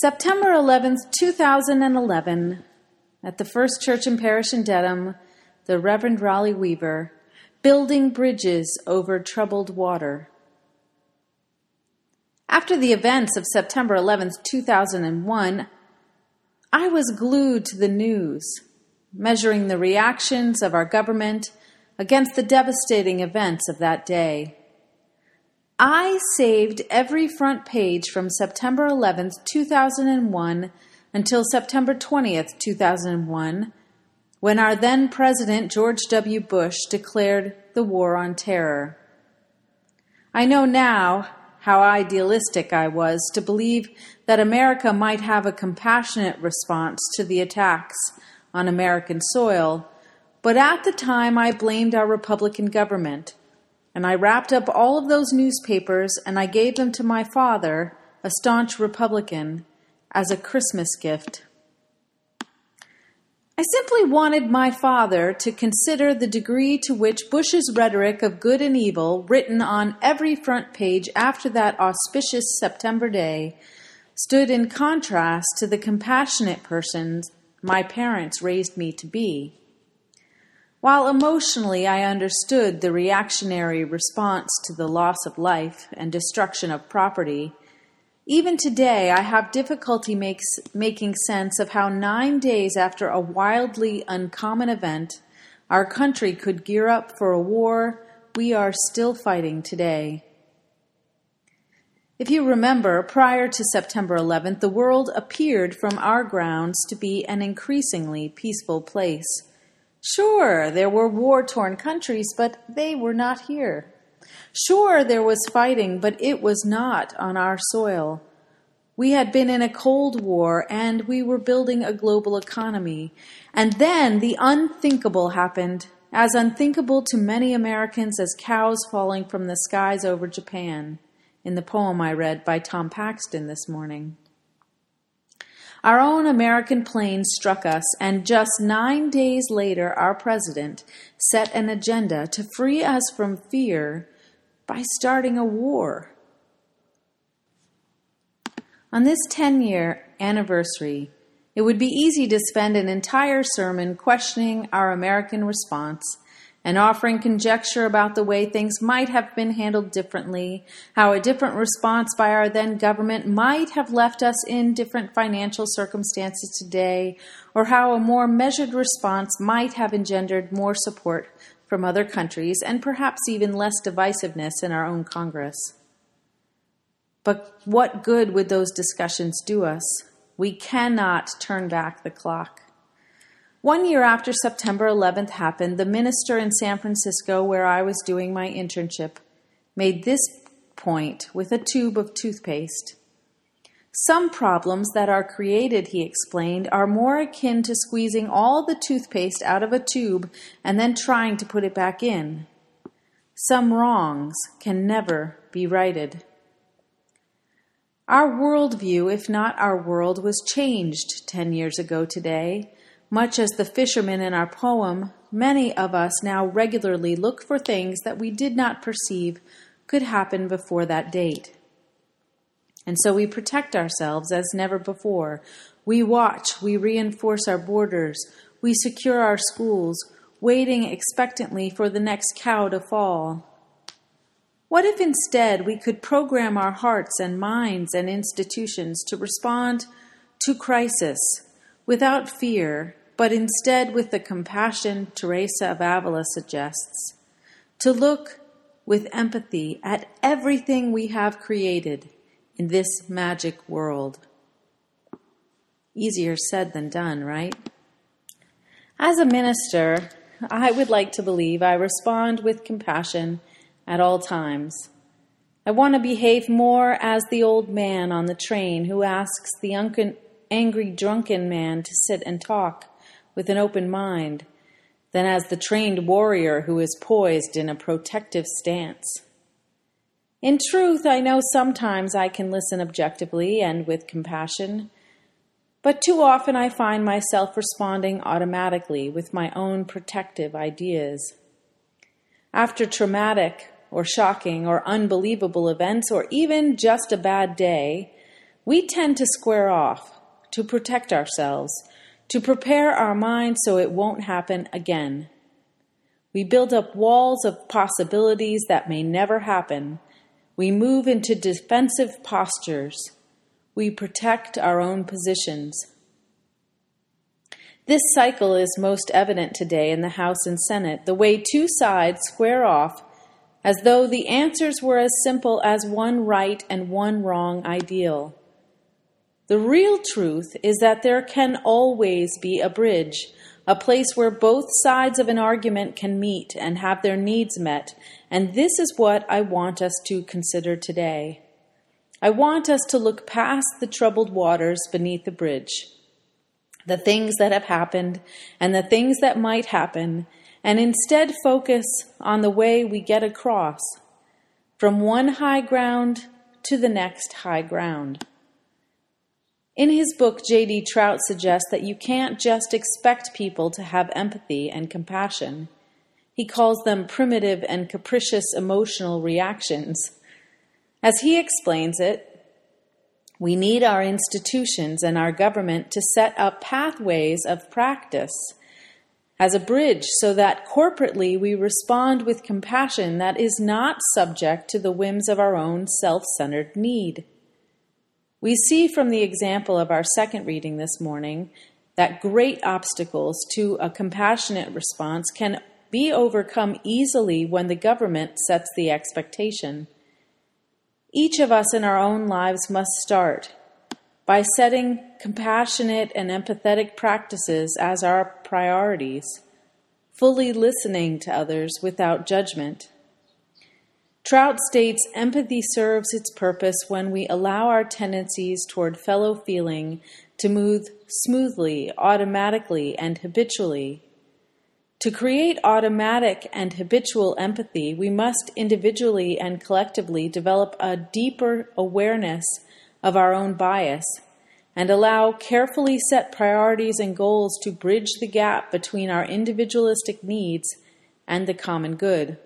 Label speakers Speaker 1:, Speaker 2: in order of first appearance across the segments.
Speaker 1: September 11, 2011, at the First Church and Parish in Dedham, the Reverend Rali Weaver, building bridges over troubled water. After the events of September 11, 2001, I was glued to the news, measuring the reactions of our government against the devastating events of that day. I saved every front page from September 11th, 2001 until September 20th, 2001, when our then President George W. Bush declared the War on Terror. I know now how idealistic I was to believe that America might have a compassionate response to the attacks on American soil, but at the time I blamed our Republican government and I wrapped up all of those newspapers and I gave them to my father, a staunch Republican, as a Christmas gift. I simply wanted my father to consider the degree to which Bush's rhetoric of good and evil, written on every front page after that auspicious September day, stood in contrast to the compassionate persons my parents raised me to be. While emotionally I understood the reactionary response to the loss of life and destruction of property, even today I have difficulty makes, making sense of how nine days after a wildly uncommon event, our country could gear up for a war we are still fighting today. If you remember, prior to September 11th, the world appeared from our grounds to be an increasingly peaceful place. Sure, there were war torn countries, but they were not here. Sure, there was fighting, but it was not on our soil. We had been in a Cold War and we were building a global economy. And then the unthinkable happened, as unthinkable to many Americans as cows falling from the skies over Japan, in the poem I read by Tom Paxton this morning. Our own American plane struck us, and just nine days later, our president set an agenda to free us from fear by starting a war. On this 10 year anniversary, it would be easy to spend an entire sermon questioning our American response and offering conjecture about the way things might have been handled differently, how a different response by our then government might have left us in different financial circumstances today, or how a more measured response might have engendered more support from other countries and perhaps even less divisiveness in our own Congress. But what good would those discussions do us? We cannot turn back the clock. One year after September 11th happened, the minister in San Francisco, where I was doing my internship, made this point with a tube of toothpaste. Some problems that are created, he explained, are more akin to squeezing all the toothpaste out of a tube and then trying to put it back in. Some wrongs can never be righted. Our worldview, if not our world, was changed 10 years ago today much as the fishermen in our poem, many of us now regularly look for things that we did not perceive could happen before that date. And so we protect ourselves as never before. We watch, we reinforce our borders, we secure our schools, waiting expectantly for the next cow to fall. What if instead we could program our hearts and minds and institutions to respond to crisis without fear but instead with the compassion Teresa of Avila suggests, to look with empathy at everything we have created in this magic world. Easier said than done, right? As a minister, I would like to believe I respond with compassion at all times. I want to behave more as the old man on the train who asks the angry drunken man to sit and talk with an open mind than as the trained warrior who is poised in a protective stance. In truth, I know sometimes I can listen objectively and with compassion, but too often I find myself responding automatically with my own protective ideas. After traumatic or shocking or unbelievable events, or even just a bad day, we tend to square off, to protect ourselves, to prepare our minds so it won't happen again. We build up walls of possibilities that may never happen. We move into defensive postures. We protect our own positions. This cycle is most evident today in the House and Senate, the way two sides square off as though the answers were as simple as one right and one wrong ideal. The real truth is that there can always be a bridge, a place where both sides of an argument can meet and have their needs met, and this is what I want us to consider today. I want us to look past the troubled waters beneath the bridge, the things that have happened and the things that might happen, and instead focus on the way we get across from one high ground to the next high ground. In his book, J.D. Trout suggests that you can't just expect people to have empathy and compassion. He calls them primitive and capricious emotional reactions. As he explains it, we need our institutions and our government to set up pathways of practice as a bridge so that corporately we respond with compassion that is not subject to the whims of our own self centered need. We see from the example of our second reading this morning that great obstacles to a compassionate response can be overcome easily when the government sets the expectation. Each of us in our own lives must start by setting compassionate and empathetic practices as our priorities, fully listening to others without judgment Trout states empathy serves its purpose when we allow our tendencies toward fellow feeling to move smoothly, automatically, and habitually. To create automatic and habitual empathy, we must individually and collectively develop a deeper awareness of our own bias and allow carefully set priorities and goals to bridge the gap between our individualistic needs and the common good.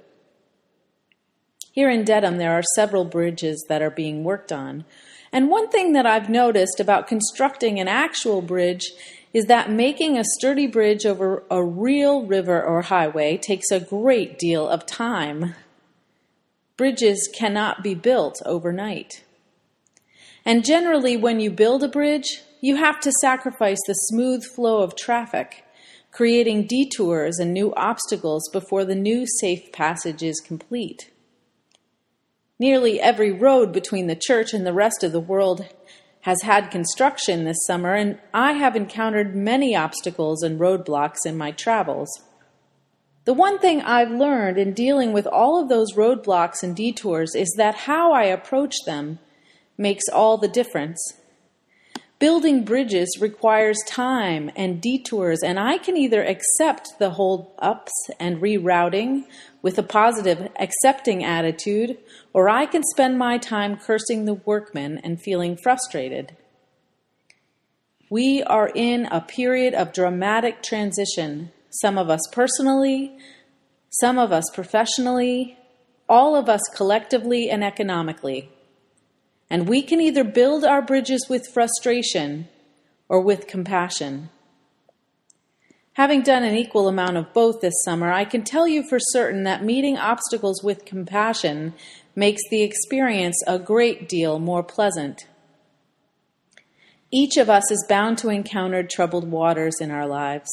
Speaker 1: Here in Dedham, there are several bridges that are being worked on. And one thing that I've noticed about constructing an actual bridge is that making a sturdy bridge over a real river or highway takes a great deal of time. Bridges cannot be built overnight. And generally, when you build a bridge, you have to sacrifice the smooth flow of traffic, creating detours and new obstacles before the new safe passage is complete. Nearly every road between the church and the rest of the world has had construction this summer, and I have encountered many obstacles and roadblocks in my travels. The one thing I've learned in dealing with all of those roadblocks and detours is that how I approach them makes all the difference. Building bridges requires time and detours, and I can either accept the hold ups and rerouting with a positive, accepting attitude, or I can spend my time cursing the workmen and feeling frustrated. We are in a period of dramatic transition, some of us personally, some of us professionally, all of us collectively and economically. And we can either build our bridges with frustration or with compassion. Having done an equal amount of both this summer, I can tell you for certain that meeting obstacles with compassion makes the experience a great deal more pleasant. Each of us is bound to encounter troubled waters in our lives.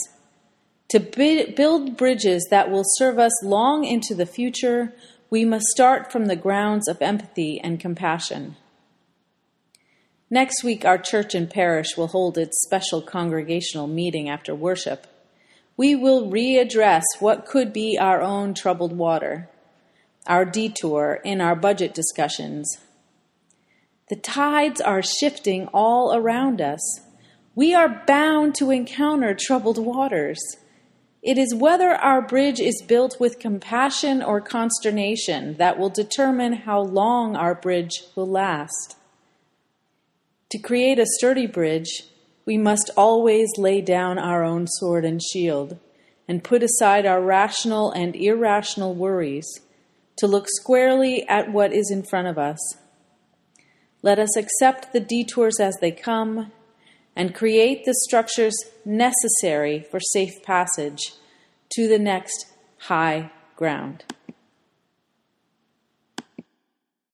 Speaker 1: To build bridges that will serve us long into the future, we must start from the grounds of empathy and compassion. Next week, our church and parish will hold its special congregational meeting after worship we will readdress what could be our own troubled water, our detour in our budget discussions. The tides are shifting all around us. We are bound to encounter troubled waters. It is whether our bridge is built with compassion or consternation that will determine how long our bridge will last. To create a sturdy bridge, we must always lay down our own sword and shield and put aside our rational and irrational worries to look squarely at what is in front of us. Let us accept the detours as they come and create the structures necessary for safe passage to the next high ground.